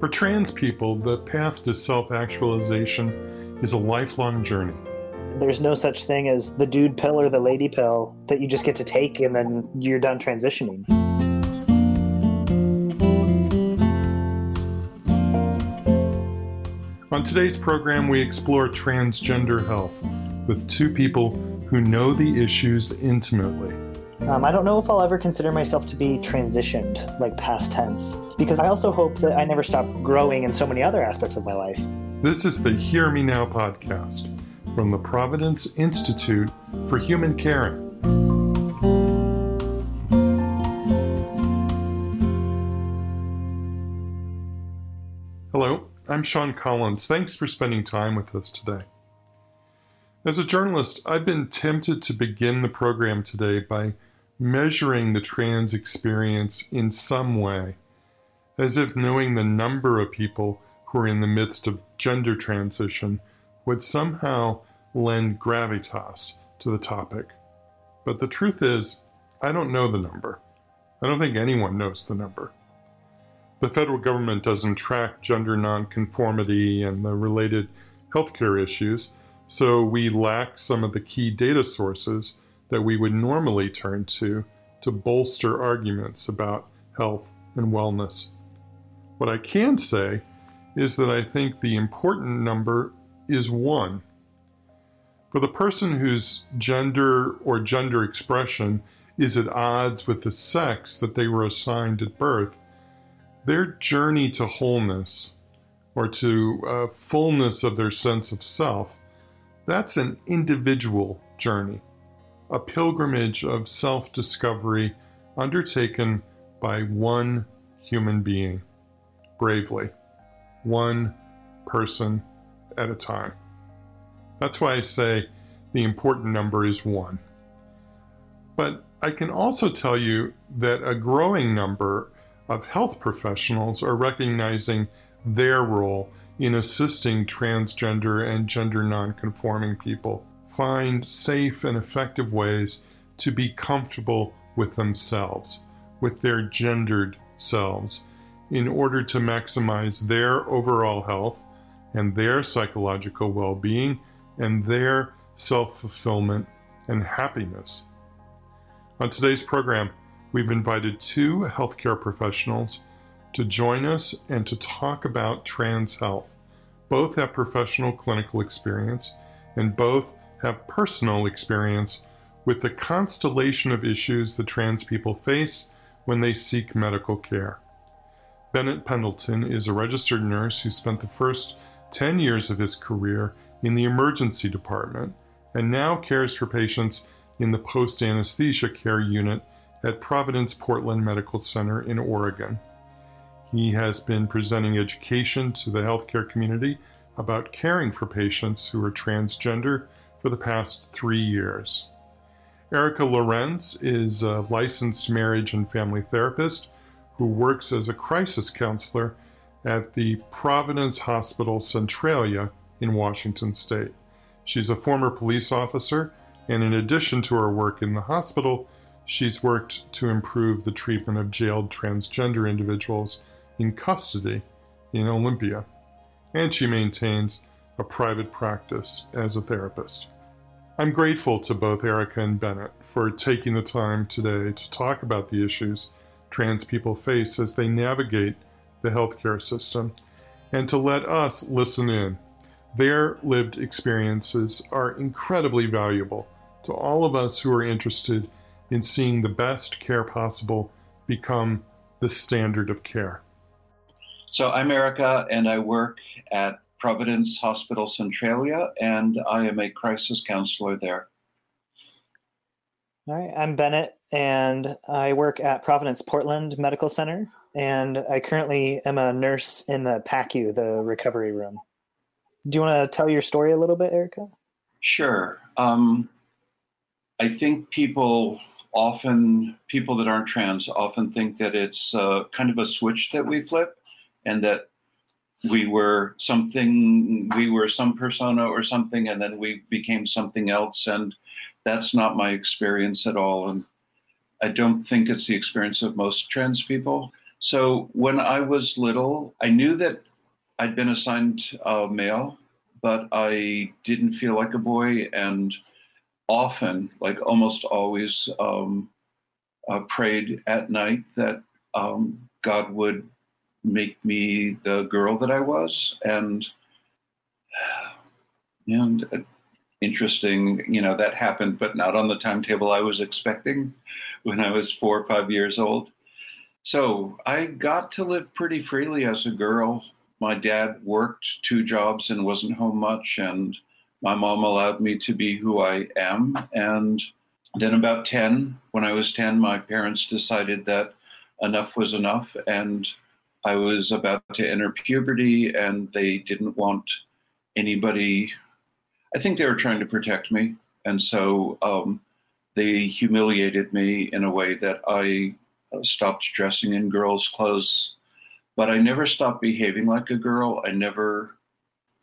For trans people, the path to self actualization is a lifelong journey. There's no such thing as the dude pill or the lady pill that you just get to take and then you're done transitioning. On today's program, we explore transgender health with two people who know the issues intimately. Um, I don't know if I'll ever consider myself to be transitioned, like past tense, because I also hope that I never stop growing in so many other aspects of my life. This is the Hear Me Now podcast from the Providence Institute for Human Caring. Hello, I'm Sean Collins. Thanks for spending time with us today. As a journalist, I've been tempted to begin the program today by measuring the trans experience in some way, as if knowing the number of people who are in the midst of gender transition would somehow lend gravitas to the topic. But the truth is, I don't know the number. I don't think anyone knows the number. The federal government doesn't track gender nonconformity and the related healthcare issues, so we lack some of the key data sources that we would normally turn to to bolster arguments about health and wellness. What I can say is that I think the important number is one. For the person whose gender or gender expression is at odds with the sex that they were assigned at birth, their journey to wholeness or to uh, fullness of their sense of self, that's an individual journey, a pilgrimage of self discovery undertaken by one human being, bravely, one person at a time. That's why I say the important number is one. But I can also tell you that a growing number of health professionals are recognizing their role in assisting transgender and gender nonconforming people find safe and effective ways to be comfortable with themselves, with their gendered selves, in order to maximize their overall health and their psychological well being and their self fulfillment and happiness. On today's program, we've invited two healthcare professionals to join us and to talk about trans health. Both have professional clinical experience and both have personal experience with the constellation of issues that trans people face when they seek medical care. Bennett Pendleton is a registered nurse who spent the first 10 years of his career in the emergency department and now cares for patients in the post anesthesia care unit at Providence Portland Medical Center in Oregon. He has been presenting education to the healthcare community about caring for patients who are transgender for the past three years. Erica Lorenz is a licensed marriage and family therapist who works as a crisis counselor at the Providence Hospital Centralia in Washington State. She's a former police officer, and in addition to her work in the hospital, she's worked to improve the treatment of jailed transgender individuals in custody in Olympia. And she maintains a private practice as a therapist. I'm grateful to both Erica and Bennett for taking the time today to talk about the issues trans people face as they navigate the healthcare system and to let us listen in. Their lived experiences are incredibly valuable to all of us who are interested in seeing the best care possible become the standard of care. So, I'm Erica, and I work at Providence Hospital Centralia, and I am a crisis counselor there. All right, I'm Bennett, and I work at Providence Portland Medical Center, and I currently am a nurse in the PACU, the recovery room. Do you want to tell your story a little bit, Erica? Sure. Um, I think people often, people that aren't trans, often think that it's uh, kind of a switch that we flip, and that we were something we were some persona or something and then we became something else and that's not my experience at all and i don't think it's the experience of most trans people. So when I was little, I knew that I'd been assigned a male, but I didn't feel like a boy, and often, like almost always, um, uh, prayed at night that um, God would make me the girl that I was, and and uh, interesting, you know, that happened, but not on the timetable I was expecting when I was four or five years old. So I got to live pretty freely as a girl. My dad worked two jobs and wasn't home much, and my mom allowed me to be who I am. And then, about 10, when I was 10, my parents decided that enough was enough. And I was about to enter puberty, and they didn't want anybody. I think they were trying to protect me. And so um, they humiliated me in a way that I uh, stopped dressing in girls' clothes. But I never stopped behaving like a girl. I never,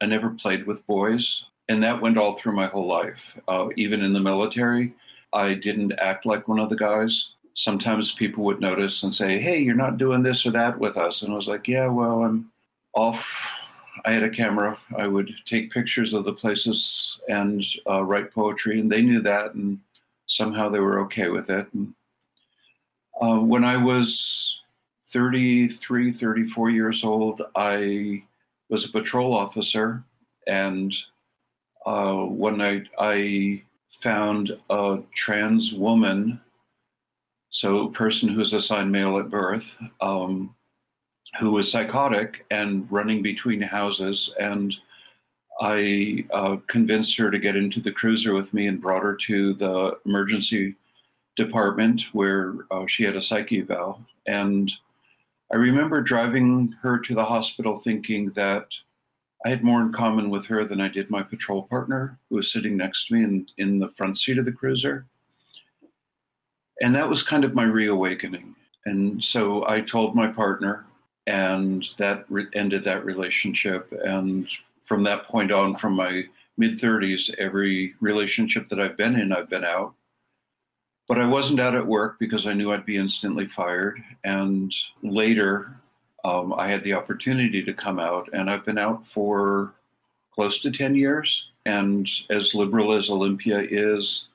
I never played with boys, and that went all through my whole life. Uh, even in the military, I didn't act like one of the guys. Sometimes people would notice and say, "Hey, you're not doing this or that with us," and I was like, "Yeah, well, I'm off." I had a camera. I would take pictures of the places and uh, write poetry, and they knew that, and somehow they were okay with it. And, uh, when I was 33, 34 years old, I was a patrol officer, and uh, one night I found a trans woman, so person who's assigned male at birth, um, who was psychotic and running between houses. And I uh, convinced her to get into the cruiser with me and brought her to the emergency department where uh, she had a psych eval. And I remember driving her to the hospital thinking that I had more in common with her than I did my patrol partner, who was sitting next to me in, in the front seat of the cruiser. And that was kind of my reawakening. And so I told my partner, and that re- ended that relationship. And from that point on, from my mid 30s, every relationship that I've been in, I've been out. But I wasn't out at work because I knew I'd be instantly fired. And later, um, I had the opportunity to come out, and I've been out for close to 10 years. And as liberal as Olympia is,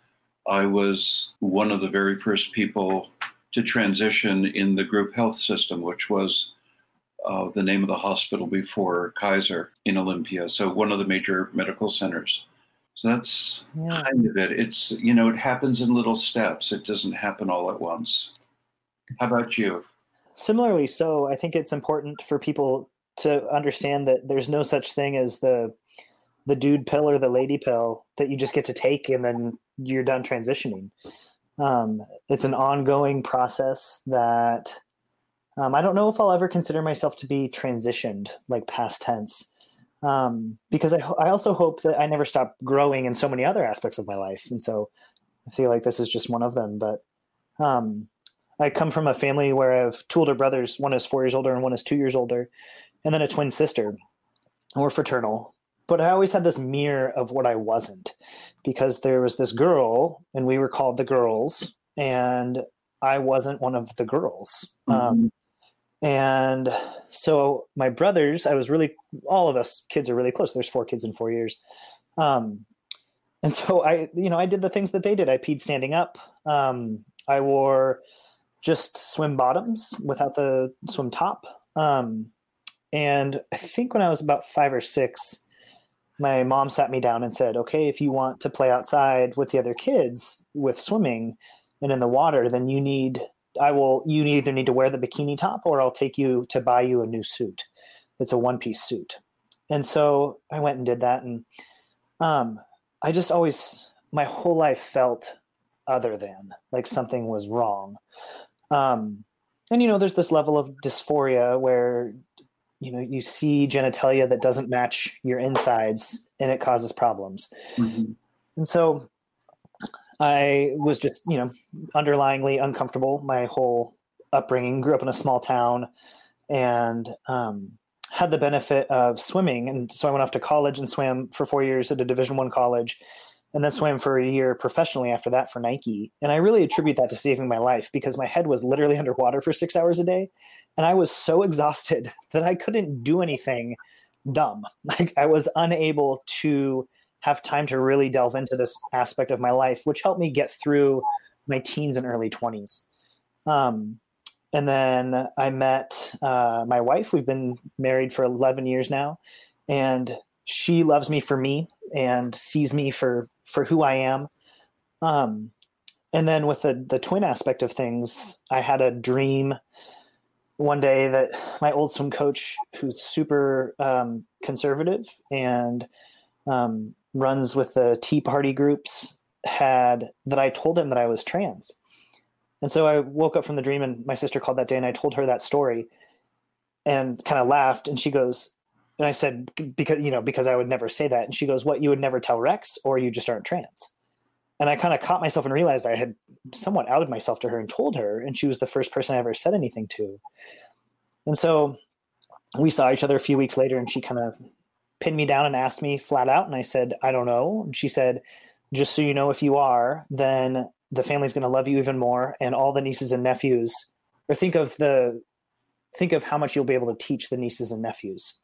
I was one of the very first people to transition in the group health system, which was uh, the name of the hospital before Kaiser in Olympia. So, one of the major medical centers. So, that's yeah. kind of it. It's, you know, it happens in little steps, it doesn't happen all at once. How about you? Similarly, so I think it's important for people to understand that there's no such thing as the the dude pill or the lady pill that you just get to take and then you're done transitioning. Um, it's an ongoing process that um, I don't know if I'll ever consider myself to be transitioned, like past tense, um, because I, I also hope that I never stop growing in so many other aspects of my life. And so I feel like this is just one of them. But um, I come from a family where I have two older brothers. One is four years older and one is two years older, and then a twin sister. We're fraternal. But I always had this mirror of what I wasn't because there was this girl, and we were called the girls, and I wasn't one of the girls. Mm-hmm. Um, and so my brothers, I was really, all of us kids are really close. There's four kids in four years. Um, and so I, you know, I did the things that they did. I peed standing up. Um, I wore just swim bottoms without the swim top. Um, and I think when I was about five or six, my mom sat me down and said, okay, if you want to play outside with the other kids with swimming and in the water, then you need, I will, you either need to wear the bikini top or I'll take you to buy you a new suit. It's a one piece suit. And so I went and did that. And um, I just always, my whole life felt other than like something was wrong. Um, and you know, there's this level of dysphoria where you know you see genitalia that doesn't match your insides, and it causes problems. Mm-hmm. And so, I was just you know underlyingly uncomfortable my whole upbringing. Grew up in a small town, and um, had the benefit of swimming, and so I went off to college and swam for four years at a Division One college. And then swam for a year professionally after that for Nike. And I really attribute that to saving my life because my head was literally underwater for six hours a day. And I was so exhausted that I couldn't do anything dumb. Like I was unable to have time to really delve into this aspect of my life, which helped me get through my teens and early 20s. Um, and then I met uh, my wife. We've been married for 11 years now. And she loves me for me and sees me for for who I am. Um, and then with the the twin aspect of things, I had a dream one day that my old swim coach, who's super um, conservative and um, runs with the Tea Party groups, had that I told him that I was trans. And so I woke up from the dream, and my sister called that day, and I told her that story, and kind of laughed, and she goes, and I said, because, you know, because I would never say that. And she goes, what, you would never tell Rex or you just aren't trans? And I kind of caught myself and realized I had somewhat outed myself to her and told her. And she was the first person I ever said anything to. And so we saw each other a few weeks later and she kind of pinned me down and asked me flat out. And I said, I don't know. And she said, just so you know, if you are, then the family's going to love you even more. And all the nieces and nephews, or think of the, think of how much you'll be able to teach the nieces and nephews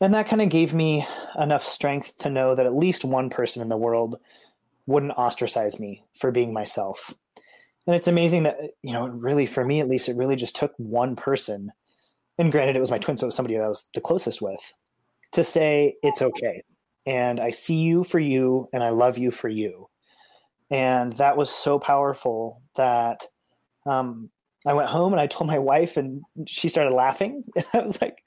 and that kind of gave me enough strength to know that at least one person in the world wouldn't ostracize me for being myself. And it's amazing that, you know, really, for me at least, it really just took one person. And granted, it was my twin, so it was somebody that I was the closest with to say, it's okay. And I see you for you, and I love you for you. And that was so powerful that um, I went home and I told my wife, and she started laughing. And I was like,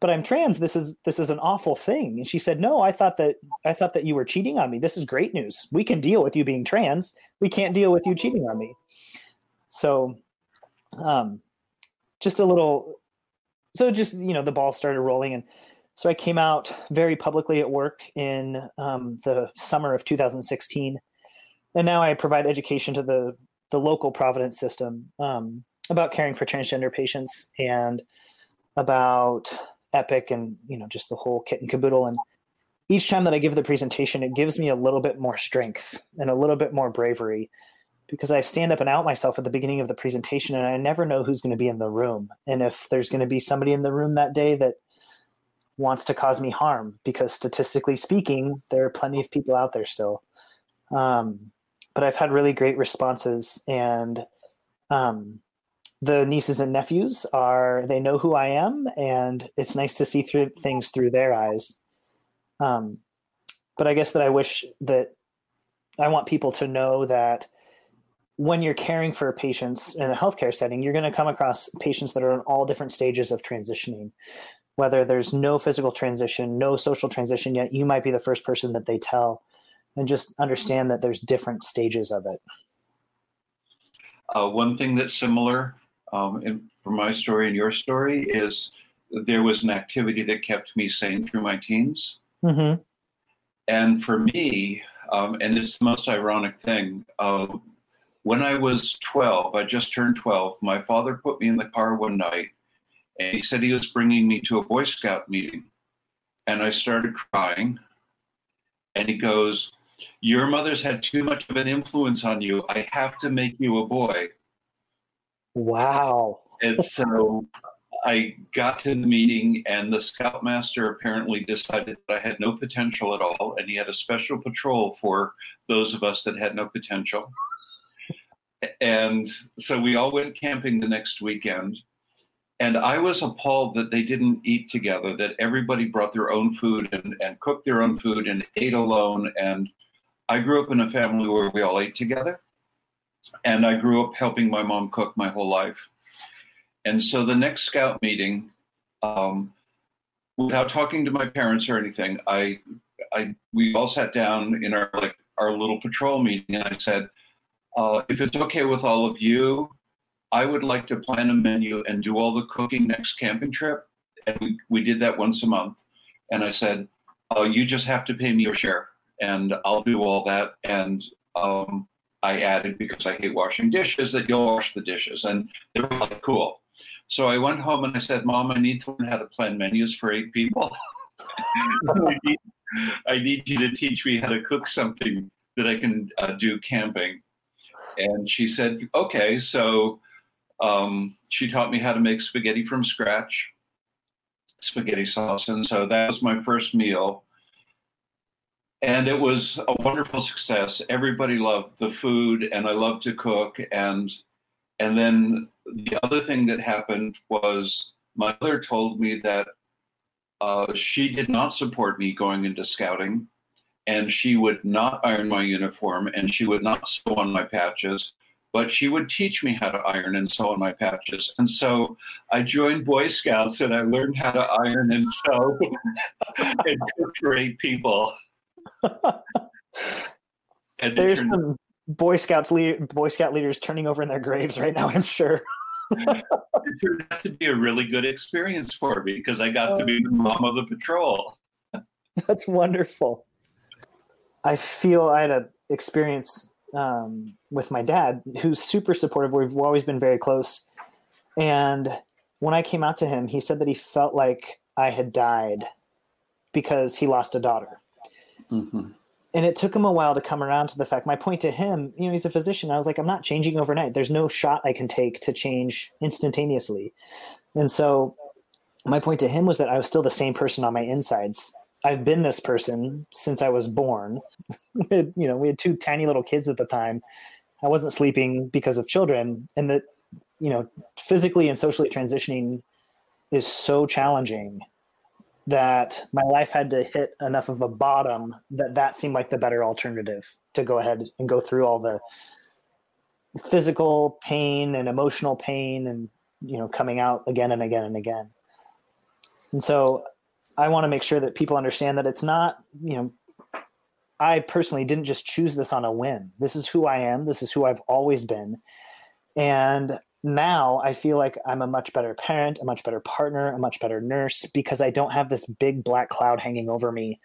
but I'm trans. This is this is an awful thing. And she said, No, I thought that I thought that you were cheating on me. This is great news. We can deal with you being trans. We can't deal with you cheating on me. So um just a little so just you know the ball started rolling and so I came out very publicly at work in um, the summer of 2016, and now I provide education to the the local Providence system um, about caring for transgender patients and about epic and you know just the whole kit and caboodle. And each time that i give the presentation it gives me a little bit more strength and a little bit more bravery because i stand up and out myself at the beginning of the presentation and i never know who's going to be in the room and if there's going to be somebody in the room that day that wants to cause me harm because statistically speaking there are plenty of people out there still. Um, but i've had really great responses and um, the nieces and nephews are they know who I am, and it's nice to see through things through their eyes. Um, but I guess that I wish that I want people to know that when you're caring for patients in a healthcare setting, you're going to come across patients that are in all different stages of transitioning. Whether there's no physical transition, no social transition yet, you might be the first person that they tell, and just understand that there's different stages of it. Uh, one thing that's similar um, and for my story and your story is there was an activity that kept me sane through my teens. Mm-hmm. And for me, um, and it's the most ironic thing, uh, when I was 12, I just turned 12, my father put me in the car one night and he said he was bringing me to a Boy Scout meeting. And I started crying. And he goes, Your mother's had too much of an influence on you. I have to make you a boy. Wow. and so I got to the meeting, and the scoutmaster apparently decided that I had no potential at all, and he had a special patrol for those of us that had no potential. And so we all went camping the next weekend. And I was appalled that they didn't eat together, that everybody brought their own food and, and cooked their own food and ate alone. And I grew up in a family where we all ate together. And I grew up helping my mom cook my whole life. And so the next scout meeting, um, without talking to my parents or anything, I, I, we all sat down in our like our little patrol meeting, and I said, uh, if it's okay with all of you, I would like to plan a menu and do all the cooking next camping trip. And we, we did that once a month. And I said, uh, you just have to pay me your share, and I'll do all that. And um, I added because I hate washing dishes that you'll wash the dishes. And they were like, cool. So I went home and I said, Mom, I need to learn how to plan menus for eight people. I need you to teach me how to cook something that I can uh, do camping. And she said, okay. So um, she taught me how to make spaghetti from scratch, spaghetti sauce. And so that was my first meal. And it was a wonderful success. Everybody loved the food, and I loved to cook. And and then the other thing that happened was my mother told me that uh, she did not support me going into scouting, and she would not iron my uniform, and she would not sew on my patches, but she would teach me how to iron and sew on my patches. And so I joined Boy Scouts, and I learned how to iron and sew and eight people. There's turned- some Boy Scouts Boy Scout leaders turning over in their graves right now. I'm sure. it turned out to be a really good experience for me because I got to be the mom of the patrol. That's wonderful. I feel I had an experience um, with my dad, who's super supportive. We've always been very close. And when I came out to him, he said that he felt like I had died because he lost a daughter. Mm-hmm. And it took him a while to come around to the fact my point to him you know he's a physician. I was like i'm not changing overnight. There's no shot i can take to change instantaneously. And so my point to him was that i was still the same person on my insides. I've been this person since i was born. You know we had two tiny little kids at the time. I wasn't sleeping because of children. And that you know physically and socially transitioning is so challenging that my life had to hit enough of a bottom that that seemed like the better alternative to go ahead and go through all the physical pain and emotional pain and you know coming out again and again and again. And so i want to make sure that people understand that it's not you know i personally didn't just choose this on a whim. This is who i am. This is who i've always been. And now I feel like I'm a much better parent, a much better partner, a much better nurse because I don't have this big black cloud hanging over me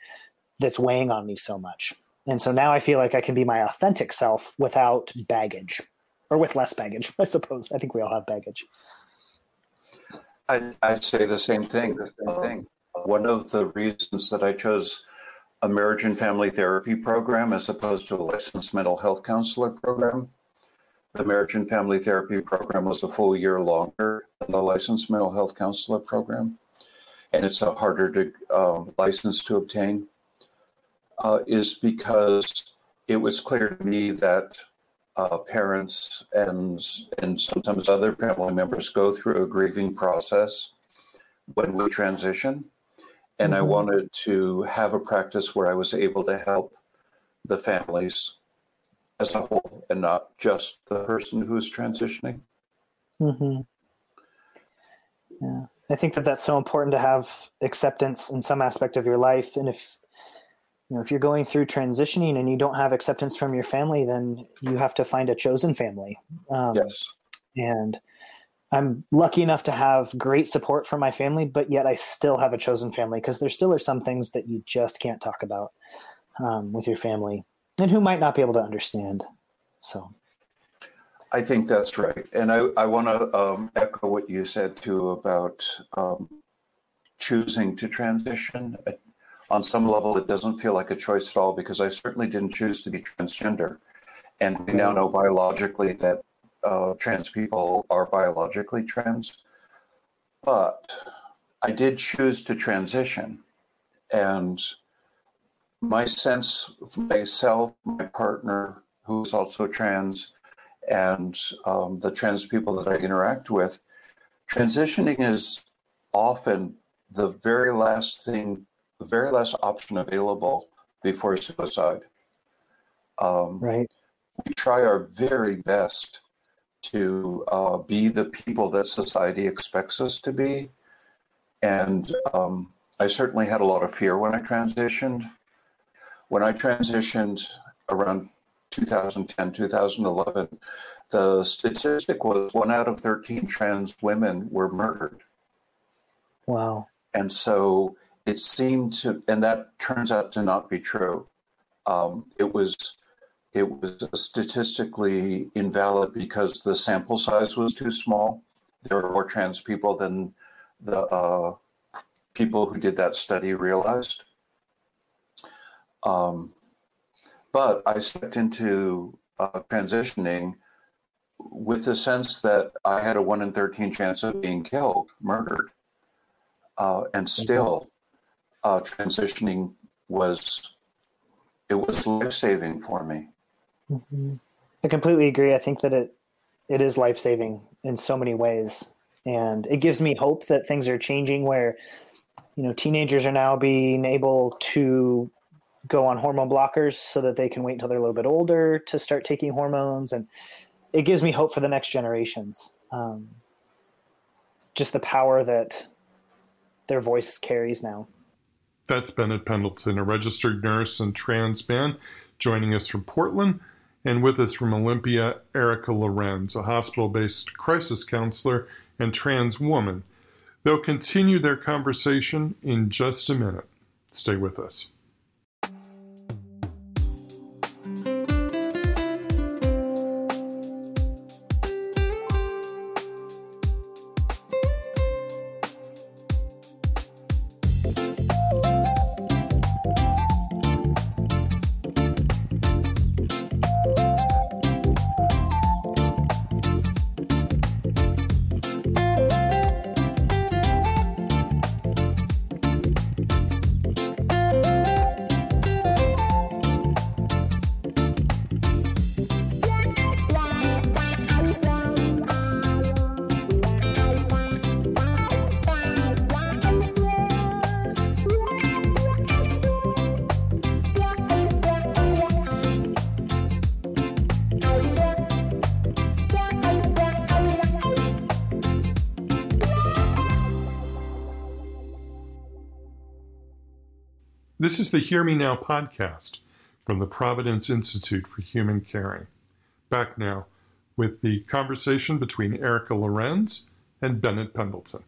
that's weighing on me so much. And so now I feel like I can be my authentic self without baggage or with less baggage, I suppose. I think we all have baggage. I, I'd say the same thing. The same oh. thing. One of the reasons that I chose a marriage and family therapy program as opposed to a licensed mental health counselor program the marriage and family therapy program was a full year longer than the licensed mental health counselor program, and it's a harder to uh, license to obtain. Uh, is because it was clear to me that uh, parents and and sometimes other family members go through a grieving process when we transition, and mm-hmm. I wanted to have a practice where I was able to help the families as a whole and not just the person who's transitioning. Mm-hmm. Yeah, I think that that's so important to have acceptance in some aspect of your life, and if you know if you're going through transitioning and you don't have acceptance from your family, then you have to find a chosen family. Um, yes, and I'm lucky enough to have great support from my family, but yet I still have a chosen family because there still are some things that you just can't talk about um, with your family and who might not be able to understand. So, I think that's right, and I I want to um, echo what you said too about um, choosing to transition. On some level, it doesn't feel like a choice at all because I certainly didn't choose to be transgender, and we now know biologically that uh, trans people are biologically trans. But I did choose to transition, and my sense of myself, my partner, who's also trans, and um, the trans people that I interact with, transitioning is often the very last thing, the very last option available before suicide. Um, right. We try our very best to uh, be the people that society expects us to be. And um, I certainly had a lot of fear when I transitioned. When I transitioned around 2010, 2011, the statistic was one out of 13 trans women were murdered. Wow. And so it seemed to, and that turns out to not be true. Um, it was it was statistically invalid because the sample size was too small. There were more trans people than the uh, people who did that study realized. Um, but I stepped into uh, transitioning with the sense that I had a one in 13 chance of being killed, murdered. Uh, and still, uh, transitioning was, it was life saving for me. Mm-hmm. I completely agree. I think that it, it is life saving in so many ways. And it gives me hope that things are changing where, you know, teenagers are now being able to go on hormone blockers so that they can wait until they're a little bit older to start taking hormones. And it gives me hope for the next generations. Um, just the power that their voice carries now. That's bennett pendleton a registered nurse and trans man joining us from portland and with us from olympia erica lorenz a hospital-based crisis counselor and trans woman. They'll continue their conversation in just a minute. Stay with us This is the Hear Me Now podcast from the Providence Institute for Human Caring. Back now with the conversation between Erica Lorenz and Bennett Pendleton.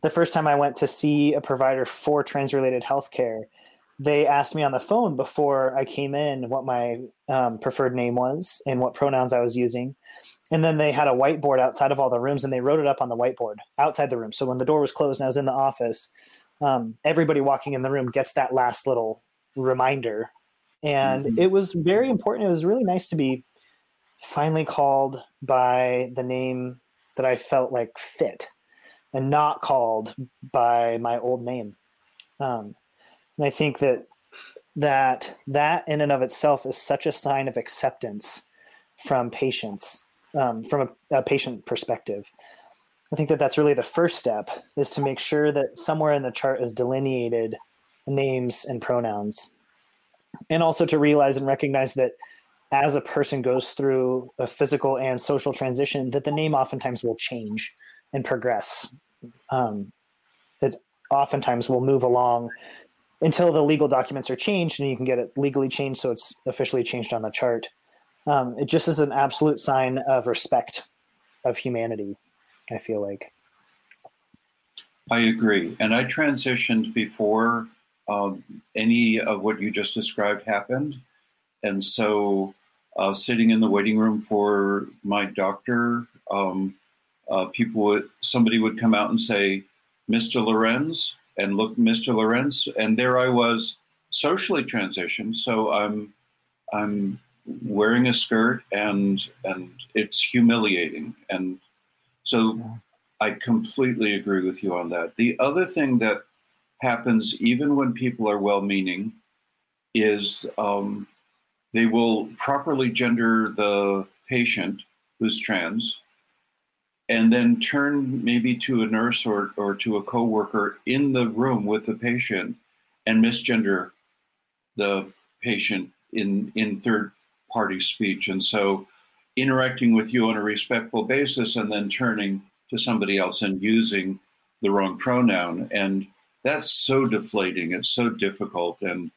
The first time I went to see a provider for trans related healthcare, they asked me on the phone before I came in what my um, preferred name was and what pronouns I was using. And then they had a whiteboard outside of all the rooms and they wrote it up on the whiteboard outside the room. So when the door was closed and I was in the office, um, everybody walking in the room gets that last little reminder. And mm-hmm. it was very important. It was really nice to be finally called by the name that I felt like fit and not called by my old name. Um, and I think that that that in and of itself is such a sign of acceptance from patients, um, from a, a patient perspective. I think that that's really the first step is to make sure that somewhere in the chart is delineated names and pronouns. And also to realize and recognize that as a person goes through a physical and social transition, that the name oftentimes will change and progress. Um, it oftentimes will move along until the legal documents are changed and you can get it legally changed so it's officially changed on the chart. Um, it just is an absolute sign of respect of humanity I feel like. I agree. And I transitioned before um, any of what you just described happened. And so, uh, sitting in the waiting room for my doctor, um, uh, people would, somebody would come out and say, Mr. Lorenz, and look, Mr. Lorenz. And there I was socially transitioned. So I'm, I'm wearing a skirt and, and it's humiliating. And so I completely agree with you on that. The other thing that happens, even when people are well meaning, is um, they will properly gender the patient who's trans and then turn maybe to a nurse or, or to a coworker in the room with the patient and misgender the patient in, in third party speech. And so interacting with you on a respectful basis and then turning to somebody else and using the wrong pronoun. And that's so deflating. It's so difficult. And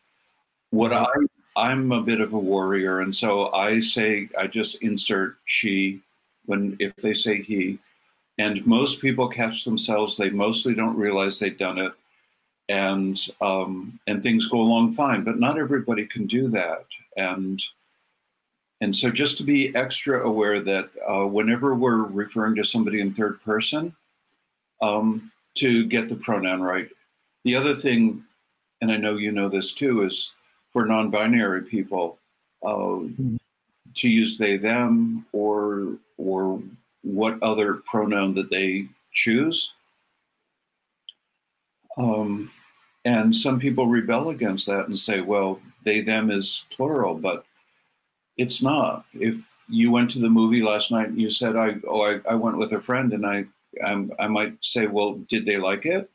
what I I'm a bit of a warrior, and so I say I just insert she when if they say he. And most people catch themselves. They mostly don't realize they've done it, and um, and things go along fine. But not everybody can do that. And and so, just to be extra aware that uh, whenever we're referring to somebody in third person, um, to get the pronoun right. The other thing, and I know you know this too, is for non-binary people uh, mm-hmm. to use they them or or what other pronoun that they choose. Um, and some people rebel against that and say, well, they them is plural, but it's not. If you went to the movie last night and you said, I oh I, I went with a friend and I I'm, I might say, well, did they like it?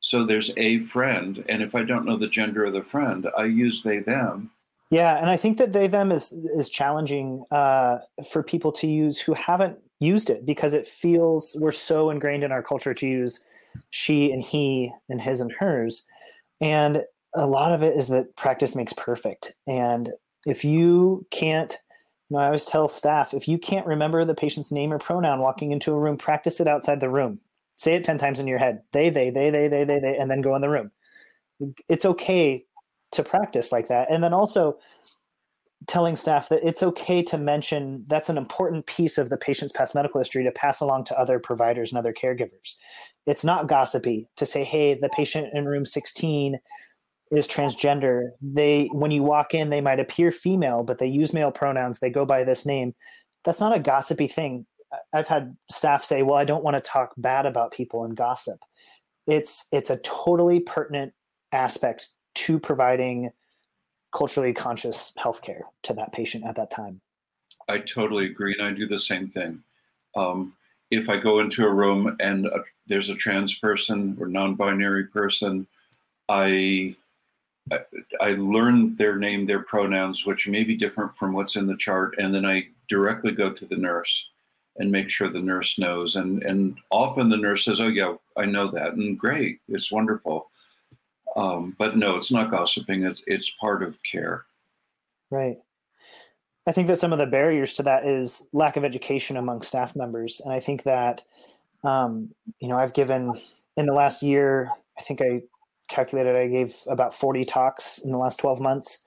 So there's a friend, and if I don't know the gender of the friend, I use they them. Yeah, and I think that they them is is challenging uh, for people to use who haven't used it because it feels we're so ingrained in our culture to use she and he and his and hers, and a lot of it is that practice makes perfect. And if you can't you know, I always tell staff if you can't remember the patient's name or pronoun walking into a room, practice it outside the room. Say it 10 times in your head. They, they, they, they, they, they, they, and then go in the room. It's okay to practice like that. And then also telling staff that it's okay to mention that's an important piece of the patient's past medical history to pass along to other providers and other caregivers. It's not gossipy to say, hey, the patient in room 16 is transgender. They when you walk in, they might appear female, but they use male pronouns. They go by this name. That's not a gossipy thing. I've had staff say, "Well, I don't want to talk bad about people and gossip." It's it's a totally pertinent aspect to providing culturally conscious healthcare to that patient at that time. I totally agree, and I do the same thing. Um, if I go into a room and a, there's a trans person or non-binary person, I, I learn their name, their pronouns, which may be different from what's in the chart, and then I directly go to the nurse and make sure the nurse knows. And and often the nurse says, "Oh yeah, I know that," and great, it's wonderful. Um, but no, it's not gossiping. It's it's part of care. Right. I think that some of the barriers to that is lack of education among staff members, and I think that um, you know I've given in the last year. I think I calculated I gave about forty talks in the last twelve months,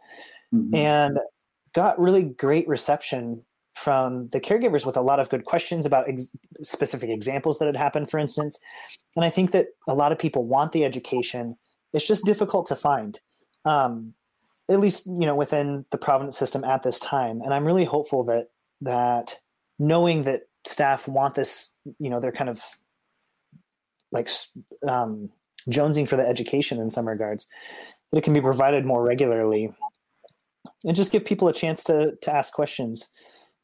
mm-hmm. and got really great reception from the caregivers with a lot of good questions about ex- specific examples that had happened, for instance. And I think that a lot of people want the education. It's just difficult to find, um, at least you know within the Providence system at this time. And I'm really hopeful that that knowing that staff want this, you know, they're kind of like um, jonesing for the education in some regards, that it can be provided more regularly, and just give people a chance to to ask questions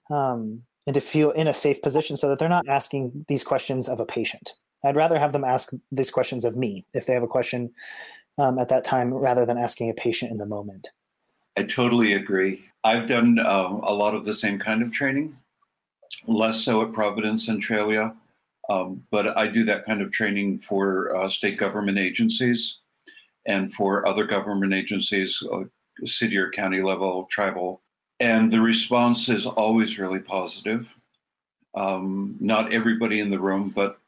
um, and to feel in a safe position so that they're not asking these questions of a patient. I'd rather have them ask these questions of me if they have a question um, at that time rather than asking a patient in the moment. I totally agree. I've done uh, a lot of the same kind of training, less so at Providence and Centralia, um, but I do that kind of training for uh, state government agencies and for other government agencies, uh, city or county level, tribal and the response is always really positive. Um, not everybody in the room, but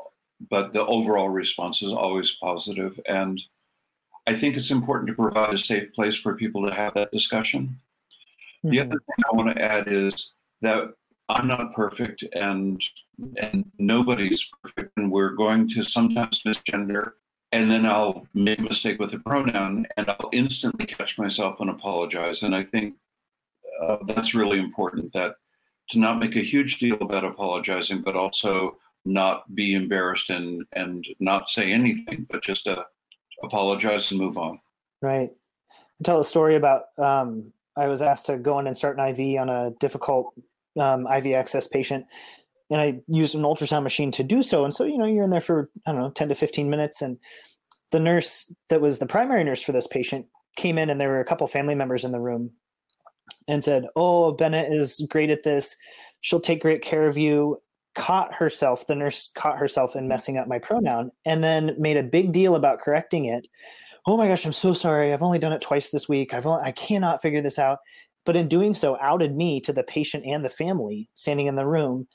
but the overall response is always positive. And I think it's important to provide a safe place for people to have that discussion. Mm-hmm. The other thing I want to add is that I'm not perfect, and and nobody's perfect, and we're going to sometimes misgender. And then I'll make a mistake with a pronoun, and I'll instantly catch myself and apologize. And I think uh, that's really important that to not make a huge deal about apologizing, but also not be embarrassed and and not say anything, but just uh, apologize and move on. Right. I tell a story about um, I was asked to go in and start an IV on a difficult um, IV access patient, and I used an ultrasound machine to do so. And so you know you're in there for I don't know ten to fifteen minutes, and the nurse that was the primary nurse for this patient came in, and there were a couple family members in the room, and said, Oh, Bennett is great at this. She'll take great care of you. Caught herself, the nurse caught herself in messing up my pronoun and then made a big deal about correcting it. Oh my gosh, I'm so sorry. I've only done it twice this week. I've only, I cannot figure this out. But in doing so, outed me to the patient and the family standing in the room.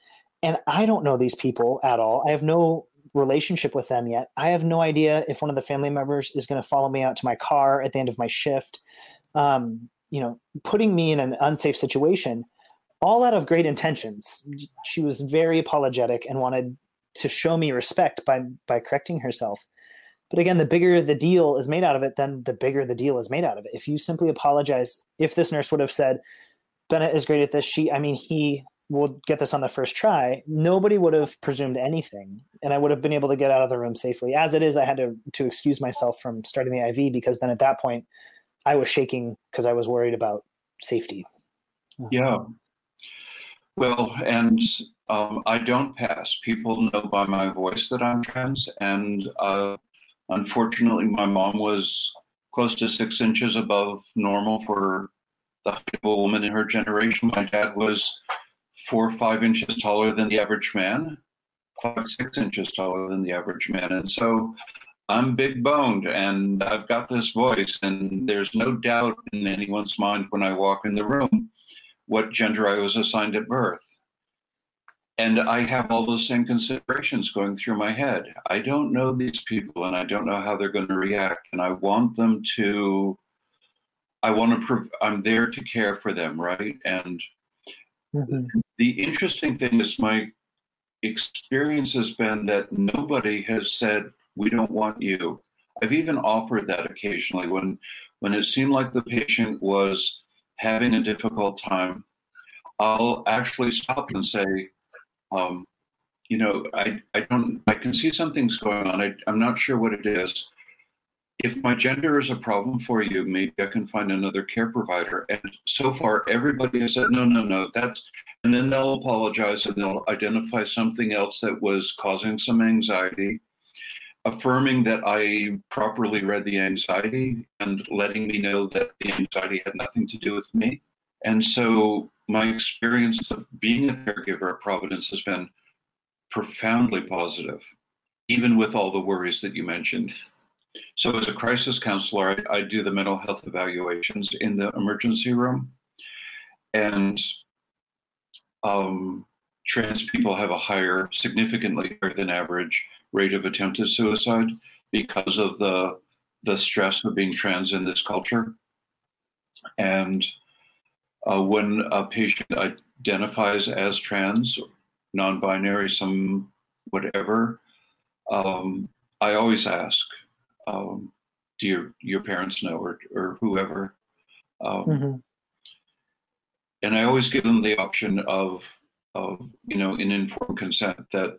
And I don't know these people at all. I have no relationship with them yet. I have no idea if one of the family members is going to follow me out to my car at the end of my shift. Um, you know, putting me in an unsafe situation, all out of great intentions. She was very apologetic and wanted to show me respect by by correcting herself. But again, the bigger the deal is made out of it, then the bigger the deal is made out of it. If you simply apologize, if this nurse would have said, Bennett is great at this, she, I mean, he will get this on the first try, nobody would have presumed anything. And I would have been able to get out of the room safely. As it is, I had to, to excuse myself from starting the IV because then at that point, I was shaking because I was worried about safety. Yeah. Well, and um, I don't pass. People know by my voice that I'm trans, and uh, unfortunately, my mom was close to six inches above normal for the height of a woman in her generation. My dad was four or five inches taller than the average man, five six inches taller than the average man, and so I'm big boned and I've got this voice, and there's no doubt in anyone's mind when I walk in the room what gender I was assigned at birth. And I have all those same considerations going through my head. I don't know these people and I don't know how they're going to react. And I want them to, I want to, I'm there to care for them, right? And mm-hmm. the interesting thing is, my experience has been that nobody has said, we don't want you. I've even offered that occasionally when when it seemed like the patient was having a difficult time. I'll actually stop and say, um, you know, I, I don't, I can see something's going on. I, I'm not sure what it is. If my gender is a problem for you, maybe I can find another care provider. And so far, everybody has said, no, no, no, that's, and then they'll apologize and they'll identify something else that was causing some anxiety, affirming that I properly read the anxiety and letting me know that the anxiety had nothing to do with me. And so my experience of being a caregiver at Providence has been profoundly positive, even with all the worries that you mentioned. So, as a crisis counselor, I, I do the mental health evaluations in the emergency room. And um, trans people have a higher, significantly higher than average rate of attempted suicide because of the the stress of being trans in this culture. And uh, when a patient identifies as trans, non-binary, some whatever, um, I always ask, um, "Do your your parents know, or or whoever?" Um, mm-hmm. And I always give them the option of of you know in informed consent that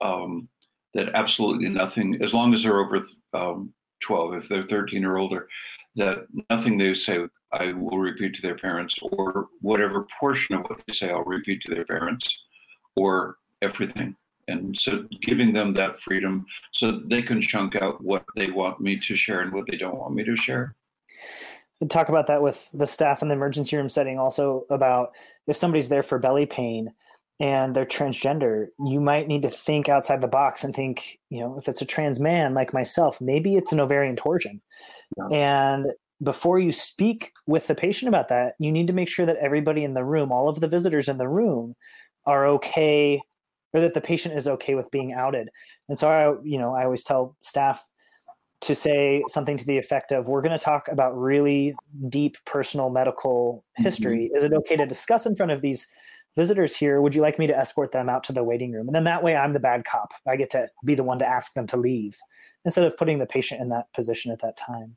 um, that absolutely nothing, as long as they're over um, 12, if they're 13 or older, that nothing they say I will repeat to their parents, or whatever portion of what they say I'll repeat to their parents, or everything. And so giving them that freedom so that they can chunk out what they want me to share and what they don't want me to share. And talk about that with the staff in the emergency room setting, also about if somebody's there for belly pain and they're transgender, you might need to think outside the box and think, you know, if it's a trans man like myself, maybe it's an ovarian torsion. Yeah. And before you speak with the patient about that, you need to make sure that everybody in the room, all of the visitors in the room, are okay or that the patient is okay with being outed. And so I, you know, I always tell staff to say something to the effect of we're going to talk about really deep personal medical history. Mm-hmm. Is it okay to discuss in front of these visitors here. Would you like me to escort them out to the waiting room? And then that way I'm the bad cop. I get to be the one to ask them to leave instead of putting the patient in that position at that time.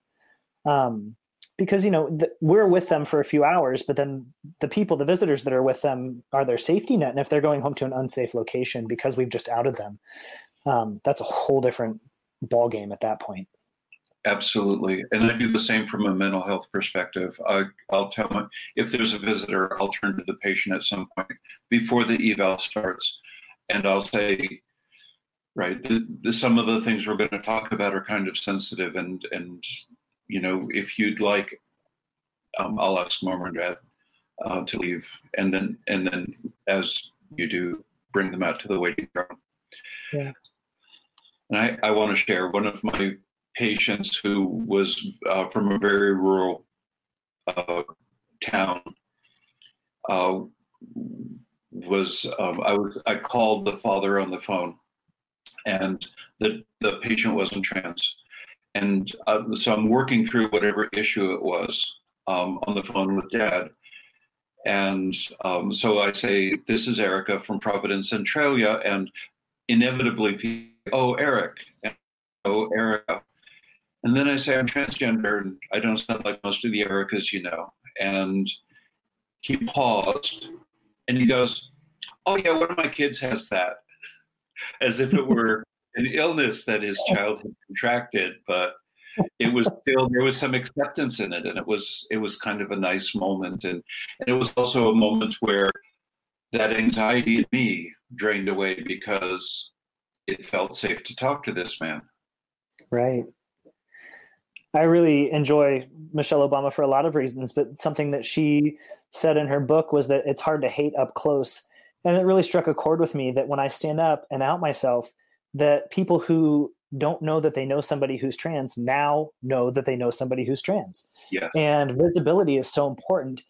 Um, because, you know, the, we're with them for a few hours, but then the people, the visitors that are with them are their safety net. And if they're going home to an unsafe location because we've just outed them, um, that's a whole different ball game at that point. Absolutely. And I do the same from a mental health perspective. I, will tell them if there's a visitor, I'll turn to the patient at some point before the eval starts. And I'll say, right, the, the, some of the things we're going to talk about are kind of sensitive. And, and you know, if you'd like, um, I'll ask mom or dad uh, to leave. And then, and then as you do, bring them out to the waiting room. Yeah. And I, I want to share one of my patients who was uh, from a very rural uh, town uh, was um, I was I called the father on the phone, and the the patient wasn't trans, and uh, so I'm working through whatever issue it was um, on the phone with dad, and um, so I say this is Erica from Providence Centralia, and inevitably, oh Eric, oh Erica, And then I say I'm transgender and I don't sound like most of the Ericas you know. And he paused and he goes, Oh, yeah, one of my kids has that. As if it were an illness that his child had contracted, but it was still there was some acceptance in it. And it was it was kind of a nice moment. And, and it was also a moment where that anxiety in me drained away because it felt safe to talk to this man. Right i really enjoy michelle obama for a lot of reasons but something that she said in her book was that it's hard to hate up close and it really struck a chord with me that when i stand up and out myself that people who don't know that they know somebody who's trans now know that they know somebody who's trans. Yeah. And visibility is so important.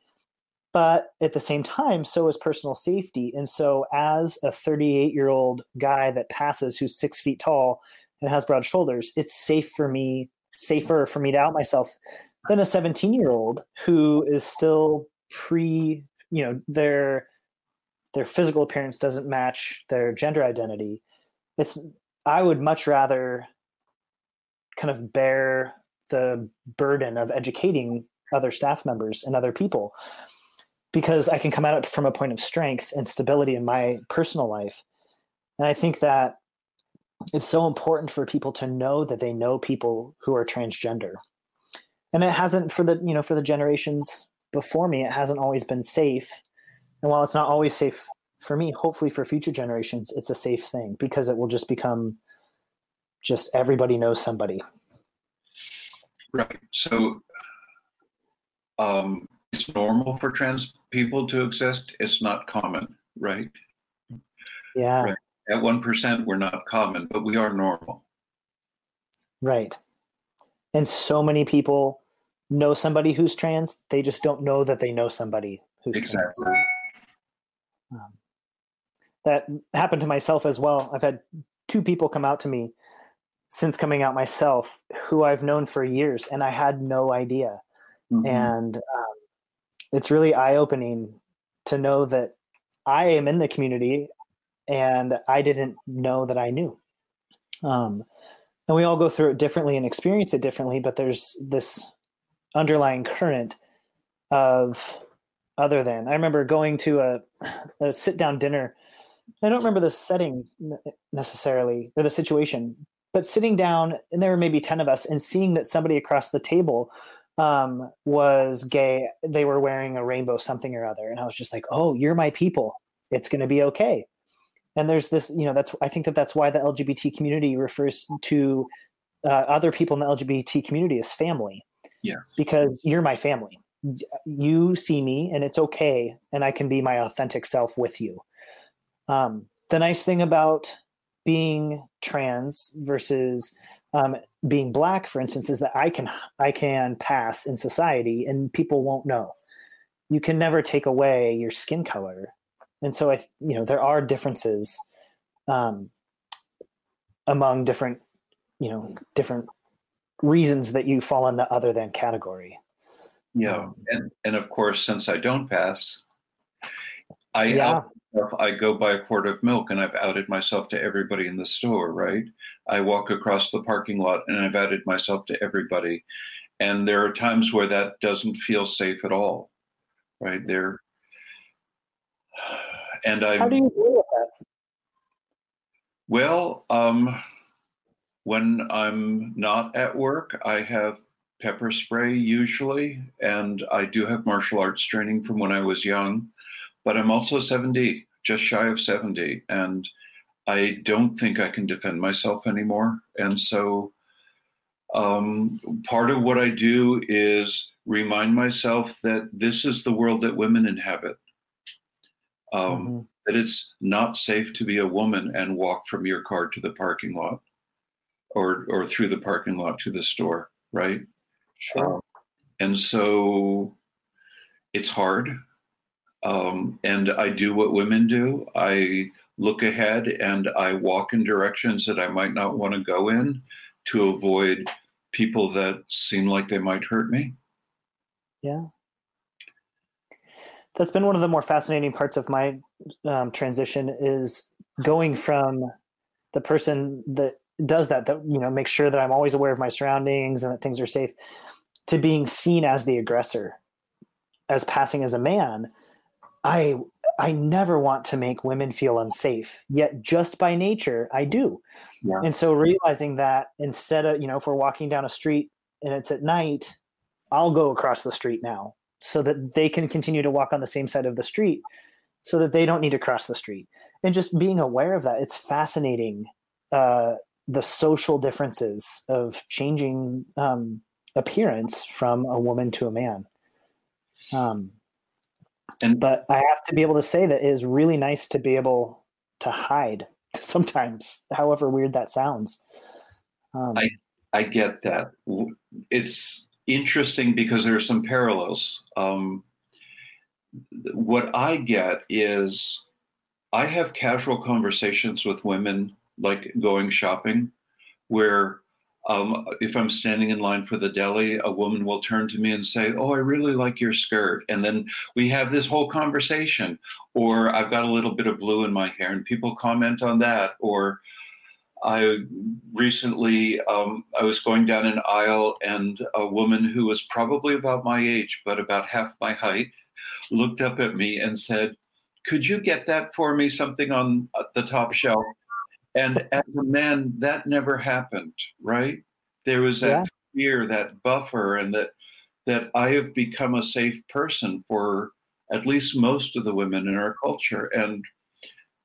But at the same time, so is personal safety. And so, as a 38 year old guy that passes who's six feet tall and has broad shoulders, it's safe for me, safer for me to out myself than a 17 year old who is still pre, you know, their their physical appearance doesn't match their gender identity. It's I would much rather kind of bear the burden of educating other staff members and other people because I can come at it from a point of strength and stability in my personal life. And I think that it's so important for people to know that they know people who are transgender. And it hasn't for the, you know, for the generations before me, it hasn't always been safe. And while it's not always safe for me, hopefully for future generations, it's a safe thing because it will just become just everybody knows somebody. Right. So um, it's normal for trans people to exist. It's not common, right? Yeah. Right. At 1%, we're not common, but we are normal. Right. And so many people know somebody who's trans, they just don't know that they know somebody who's exactly. trans. Um, that happened to myself as well. I've had two people come out to me since coming out myself who I've known for years and I had no idea. Mm-hmm. And um, it's really eye opening to know that I am in the community and I didn't know that I knew. Um, and we all go through it differently and experience it differently, but there's this underlying current of other than. I remember going to a, a sit down dinner I don't remember the setting necessarily or the situation, but sitting down and there were maybe 10 of us and seeing that somebody across the table um, was gay, they were wearing a rainbow something or other. And I was just like, oh, you're my people. It's going to be okay. And there's this, you know, that's, I think that that's why the LGBT community refers to uh, other people in the LGBT community as family. Yeah. Because you're my family. You see me and it's okay. And I can be my authentic self with you. Um, the nice thing about being trans versus um, being black, for instance, is that I can I can pass in society and people won't know. You can never take away your skin color, and so I, you know, there are differences um, among different, you know, different reasons that you fall in the other than category. Yeah, um, and and of course, since I don't pass, I yeah I go buy a quart of milk and I've outed myself to everybody in the store, right? I walk across the parking lot and I've outed myself to everybody. And there are times where that doesn't feel safe at all, right? There. And I. How do you deal with that? Well, um, when I'm not at work, I have pepper spray usually, and I do have martial arts training from when I was young but I'm also 70, just shy of 70, and I don't think I can defend myself anymore. And so um, part of what I do is remind myself that this is the world that women inhabit. Um, mm-hmm. That it's not safe to be a woman and walk from your car to the parking lot or, or through the parking lot to the store, right? Sure. Um, and so it's hard. Um, and I do what women do. I look ahead and I walk in directions that I might not want to go in to avoid people that seem like they might hurt me. Yeah. That's been one of the more fascinating parts of my um, transition is going from the person that does that that you know makes sure that i'm always aware of my surroundings and that things are safe to being seen as the aggressor as passing as a man. I i never want to make women feel unsafe yet just by nature i do. Yeah. and so realizing that instead of you know if we're walking down a street and it's at night i'll go across the street now so that they can continue to walk on the same side of the street so that they don't need to cross the street. And just being aware of that it's fascinating uh, the social differences of changing um, appearance from a woman to a man. Um, and but i have to be able to say that it is really nice to be able to hide sometimes however weird that sounds. Um, I, I get that. It's interesting because there are some parallels um, what I get is I have casual conversations with women, like going shopping, where um, if I'm standing in line for the deli, a woman will turn to me and say, Oh, I really like your skirt. And then we have this whole conversation. Or I've got a little bit of blue in my hair, and people comment on that. Or I recently, um, I was going down an aisle, and a woman who was probably about my age, but about half my height, looked up at me and said, Could you get that for me, something on uh, the top shelf? And as a man, that never happened, right? There was that yeah. fear, that buffer, and that that I have become a safe person for at least most of the women in our culture. And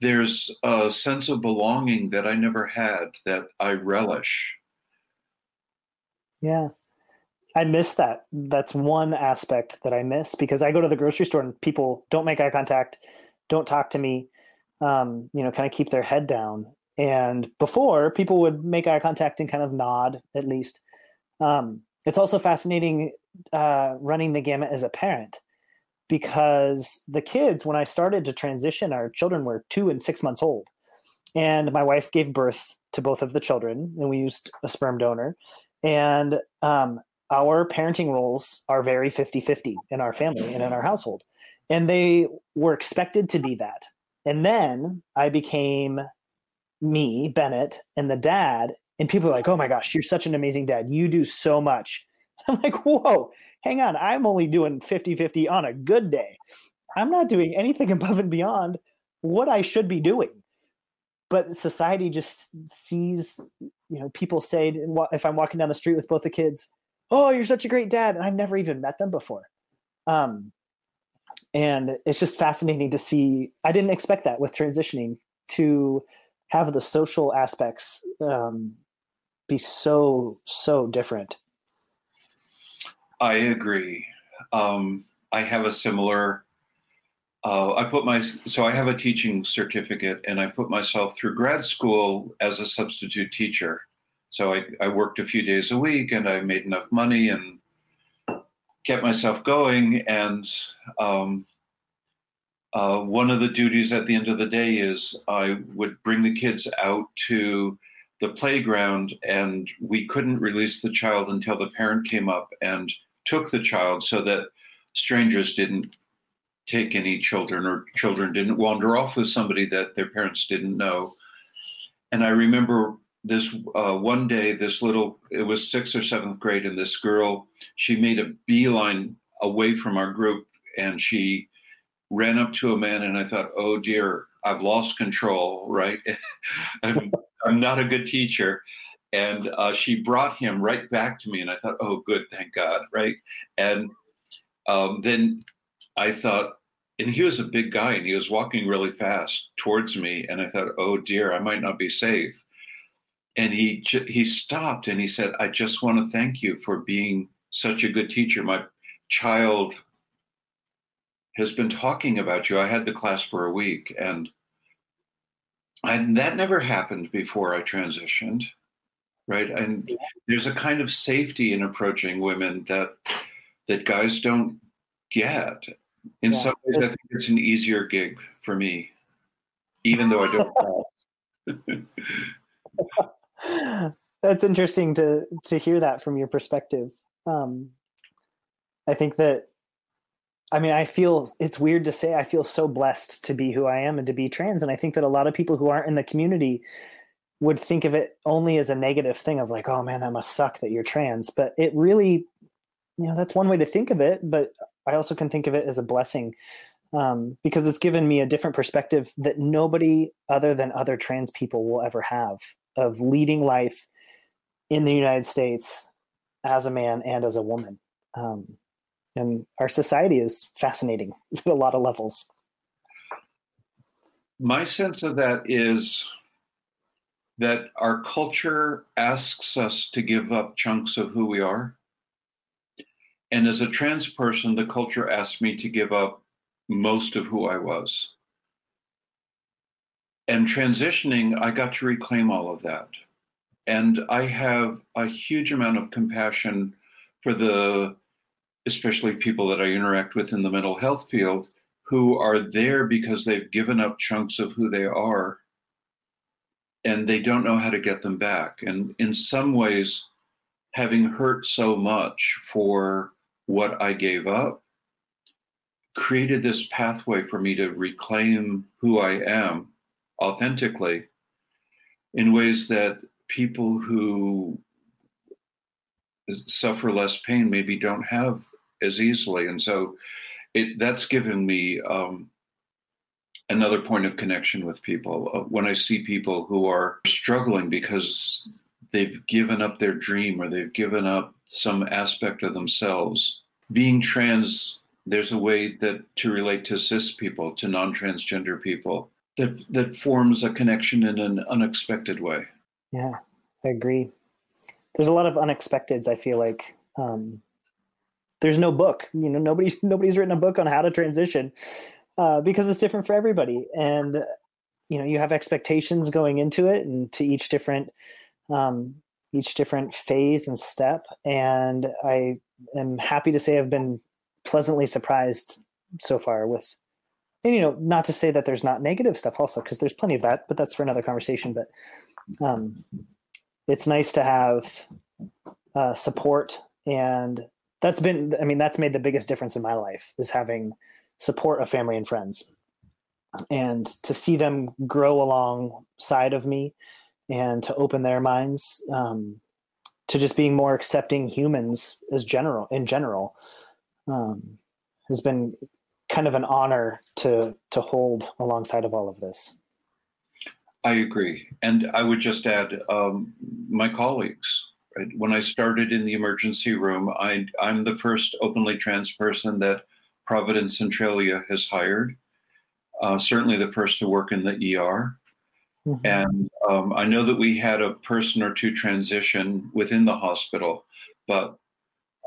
there's a sense of belonging that I never had that I relish. Yeah. I miss that. That's one aspect that I miss because I go to the grocery store and people don't make eye contact, don't talk to me, um, you know, kind of keep their head down. And before, people would make eye contact and kind of nod at least. Um, it's also fascinating uh, running the gamut as a parent because the kids, when I started to transition, our children were two and six months old. And my wife gave birth to both of the children, and we used a sperm donor. And um, our parenting roles are very 50 50 in our family and in our household. And they were expected to be that. And then I became me, Bennett, and the dad. And people are like, oh my gosh, you're such an amazing dad. You do so much. I'm like, whoa, hang on. I'm only doing 50 50 on a good day. I'm not doing anything above and beyond what I should be doing. But society just sees, you know, people say, if I'm walking down the street with both the kids, oh you're such a great dad and i've never even met them before um, and it's just fascinating to see i didn't expect that with transitioning to have the social aspects um, be so so different i agree um, i have a similar uh, i put my so i have a teaching certificate and i put myself through grad school as a substitute teacher so I, I worked a few days a week and I made enough money and kept myself going. And um, uh, one of the duties at the end of the day is I would bring the kids out to the playground, and we couldn't release the child until the parent came up and took the child so that strangers didn't take any children or children didn't wander off with somebody that their parents didn't know. And I remember this uh, one day, this little, it was sixth or seventh grade, and this girl, she made a beeline away from our group and she ran up to a man. And I thought, oh dear, I've lost control, right? I'm, I'm, not a good teacher. And uh, she brought him right back to me. And I thought, oh, good, thank God, right? And um, then I thought, and he was a big guy and he was walking really fast towards me. And I thought, oh dear, I might not be safe and he he stopped and he said, "I just want to thank you for being such a good teacher. My child has been talking about you. I had the class for a week, and and that never happened before I transitioned, right? And there's a kind of safety in approaching women that that guys don't get. In yeah. some ways, I think it's an easier gig for me, even though I don't. That's interesting to to hear that from your perspective. Um, I think that I mean, I feel it's weird to say I feel so blessed to be who I am and to be trans. And I think that a lot of people who aren't in the community would think of it only as a negative thing of like, oh man, that must suck that you're trans. But it really, you know, that's one way to think of it. But I also can think of it as a blessing um, because it's given me a different perspective that nobody other than other trans people will ever have of leading life in the United States as a man and as a woman. Um, and our society is fascinating at a lot of levels. My sense of that is that our culture asks us to give up chunks of who we are. And as a trans person, the culture asked me to give up most of who I was. And transitioning, I got to reclaim all of that. And I have a huge amount of compassion for the, especially people that I interact with in the mental health field, who are there because they've given up chunks of who they are and they don't know how to get them back. And in some ways, having hurt so much for what I gave up created this pathway for me to reclaim who I am authentically in ways that people who suffer less pain maybe don't have as easily. And so it, that's given me um, another point of connection with people. Uh, when I see people who are struggling because they've given up their dream or they've given up some aspect of themselves, being trans, there's a way that to relate to cis people, to non-transgender people, that that forms a connection in an unexpected way. Yeah, I agree. There's a lot of unexpecteds. I feel like um, there's no book. You know, nobody's nobody's written a book on how to transition uh, because it's different for everybody. And you know you have expectations going into it and to each different um, each different phase and step. And i am happy to say i've been pleasantly surprised so far with and you know not to say that there's not negative stuff also because there's plenty of that but that's for another conversation. But um, it's nice to have uh, support. And that's been i mean that's made the biggest difference in my life is having support of family and friends. And to see them grow alongside of me and to open their minds um, to just being more accepting humans as general in general um, has been kind of an honor to to hold alongside of all of this. I agree. And i would just add um, my colleagues right? when i started in the emergency room I, i'm the first openly trans person that Providence Centralia has hired. Uh, certainly the first to work in the ER. Mm-hmm. And um, I know that we had a person or two transition within the hospital, but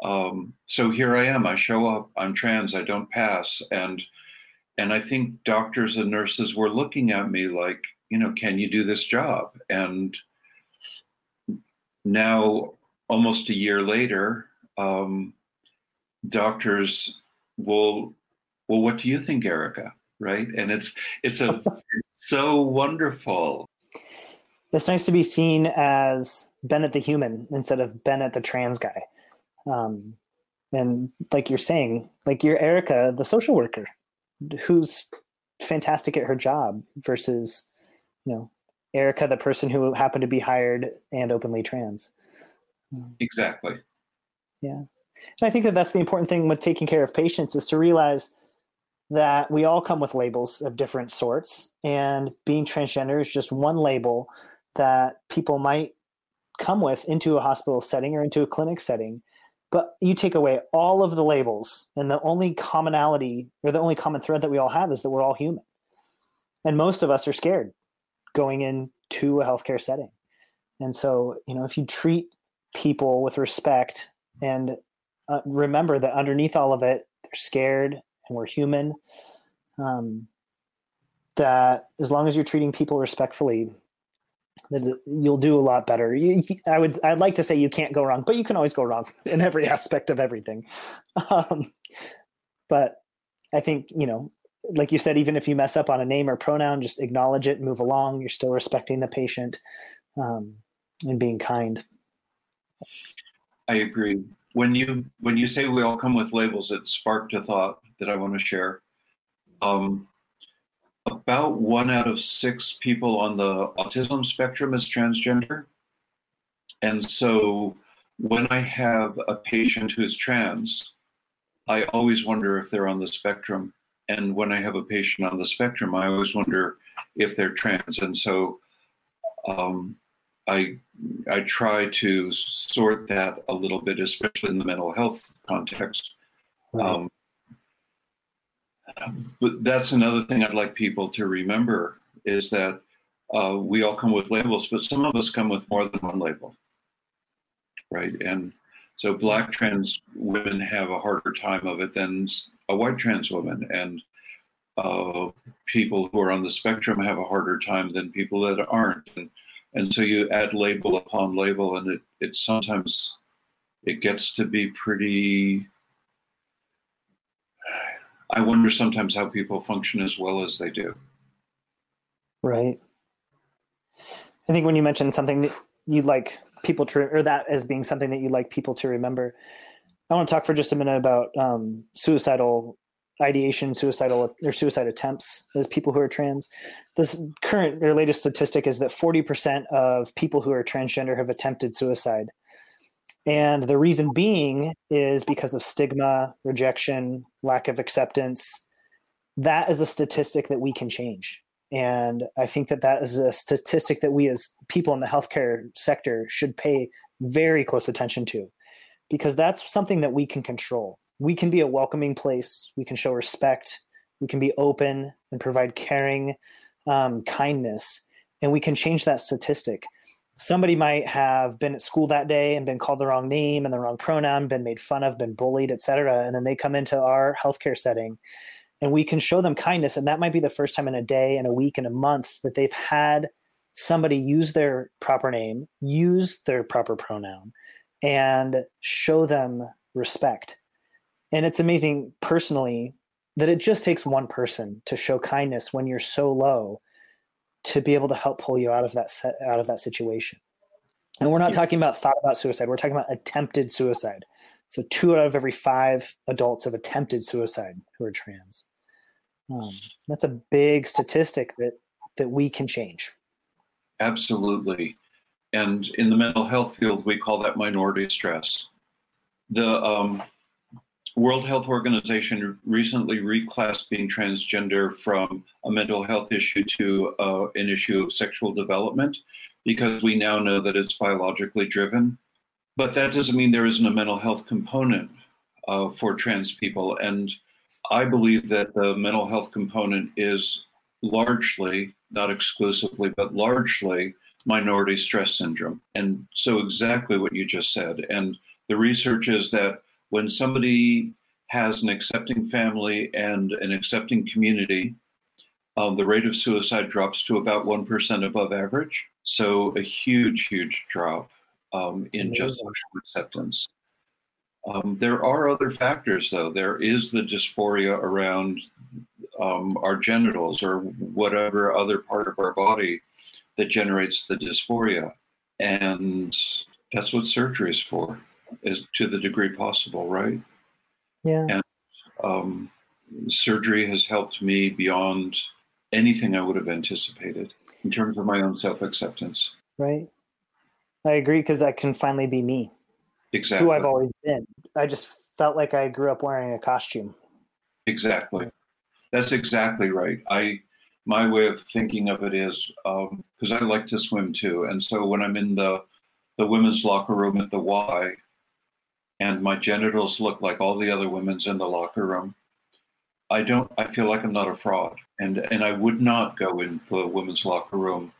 um, so here I am. I show up. I'm trans. I don't pass, and and I think doctors and nurses were looking at me like, you know, can you do this job? And now, almost a year later, um, doctors well, well, what do you think, Erica? Right? And it's it's a so wonderful. It's nice to be seen as Bennett the human instead of Bennett the trans guy. Um, and like you're saying, like you're Erica, the social worker, who's fantastic at her job, versus you know Erica, the person who happened to be hired and openly trans. Exactly. Yeah. And I think that that's the important thing with taking care of patients is to realize that we all come with labels of different sorts, and being transgender is just one label that people might come with into a hospital setting or into a clinic setting. But you take away all of the labels, and the only commonality or the only common thread that we all have is that we're all human. And most of us are scared going into a healthcare setting. And so, you know, if you treat people with respect and uh, remember that underneath all of it, they're scared and we're human. Um, that as long as you're treating people respectfully, that you'll do a lot better. You, I would, I'd like to say you can't go wrong, but you can always go wrong in every aspect of everything. Um, but I think you know, like you said, even if you mess up on a name or pronoun, just acknowledge it, move along. You're still respecting the patient um, and being kind. I agree when you when you say we all come with labels, it sparked a thought that I want to share. Um, about one out of six people on the autism spectrum is transgender. And so when I have a patient who's trans, I always wonder if they're on the spectrum. And when I have a patient on the spectrum, I always wonder if they're trans. And so um, I I try to sort that a little bit, especially in the mental health context. Um, but that's another thing I'd like people to remember is that uh, we all come with labels, but some of us come with more than one label, right? And so black trans women have a harder time of it than a white trans woman, and uh, people who are on the spectrum have a harder time than people that aren't. And and so you add label upon label and it it sometimes it gets to be pretty i wonder sometimes how people function as well as they do. Right. I think when you mentioned something that you'd like people to or that as being something that you'd like people to remember i want to talk for just a minute about um, suicidal ideation, suicidal or suicide attempts as people who are trans. This current or latest statistic is that 40% of people who are transgender have attempted suicide. And the reason being is because of stigma, rejection, lack of acceptance. That is a statistic that we can change. And I think that that is a statistic that we as people in the healthcare sector should pay very close attention to because that's something that we can control we can be a welcoming place. We can show respect. We can be open and provide caring, um, kindness, and we can change that statistic. Somebody might have been at school that day and been called the wrong name and the wrong pronoun, been made fun of, been bullied, etc. And then they come into our healthcare setting and we can show them kindness. And that might be the first time in a day, in a week, in a month that they've had somebody use their proper name, use their proper pronoun, and show them respect and it's amazing personally that it just takes one person to show kindness when you're so low to be able to help pull you out of that set, out of that situation. And we're not yeah. talking about thought about suicide. We're talking about attempted suicide. So two out of every five adults have attempted suicide who are trans. Um, that's a big statistic that that we can change. Absolutely. And in the mental health field, we call that minority stress. The um, World Health Organization recently reclassed being transgender from a mental health issue to uh, an issue of sexual development because we now know that it's biologically driven. But that doesn't mean there isn't a mental health component uh, for trans people. And I believe that the mental health component is largely, not exclusively, but largely minority stress syndrome. And so, exactly what you just said. And the research is that when somebody has an accepting family and an accepting community, um, the rate of suicide drops to about 1% above average. So, a huge, huge drop um, in just social acceptance. Um, there are other factors, though. There is the dysphoria around um, our genitals or whatever other part of our body that generates the dysphoria. And that's what surgery is for as to the degree possible, right? Yeah. And um, surgery has helped me beyond anything I would have anticipated in terms of my own self acceptance. Right. I agree because I can finally be me. Exactly. Who I've always been. I just felt like I grew up wearing a costume. Exactly. That's exactly right. I my way of thinking of it is because um, I like to swim too, and so when I'm in the the women's locker room at the Y, and my genitals look like all the other women's in the locker room. I don't. I feel like I'm not a fraud, and and I would not go in the women's locker room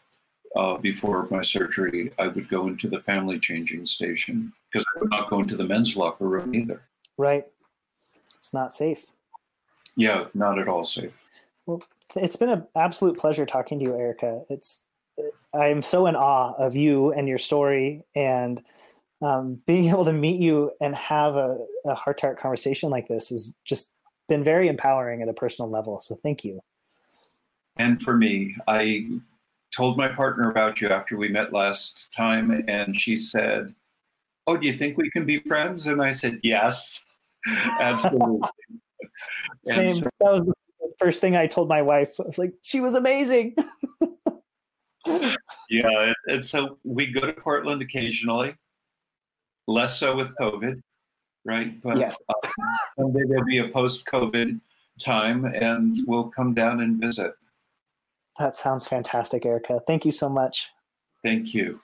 uh, before my surgery. I would go into the family changing station because I would not go into the men's locker room either. Right. It's not safe. Yeah, not at all safe. Well, it's been an absolute pleasure talking to you, Erica. It's I'm so in awe of you and your story and um, being able to meet you and have a, a heart to heart conversation like this has just been very empowering at a personal level. So thank you. And for me, I told my partner about you after we met last time, and she said, Oh, do you think we can be friends? And I said, Yes, absolutely. Same. So, that was the first thing I told my wife. I was like, she was amazing. yeah, and so we go to Portland occasionally, less so with COVID, right? But yes. uh, someday there'll be a post-COVID time, and we'll come down and visit. That sounds fantastic, Erica. Thank you so much. Thank you.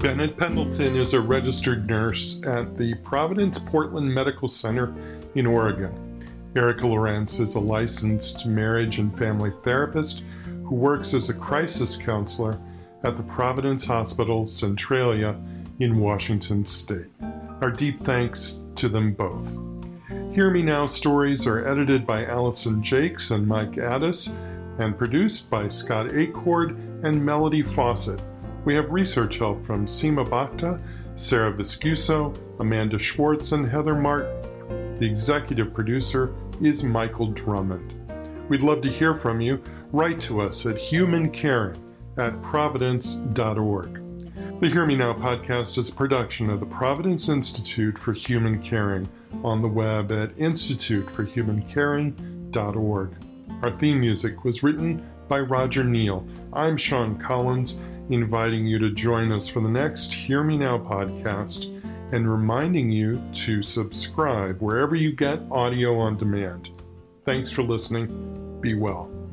Bennett Pendleton is a registered nurse at the Providence Portland Medical Center in Oregon. Erica Lorenz is a licensed marriage and family therapist who works as a crisis counselor at the Providence Hospital Centralia in Washington State. Our deep thanks to them both. Hear Me Now stories are edited by Allison Jakes and Mike Addis and produced by Scott Acord and Melody Fawcett. We have research help from Seema Bhakta, Sarah Viscuso, Amanda Schwartz, and Heather Martin. The executive producer is Michael Drummond. We'd love to hear from you. Write to us at humancaring at providence.org. The Hear Me Now podcast is a production of the Providence Institute for Human Caring on the web at instituteforhumancaring.org. Our theme music was written by Roger Neal. I'm Sean Collins inviting you to join us for the next Hear Me Now podcast and reminding you to subscribe wherever you get audio on demand. Thanks for listening. Be well.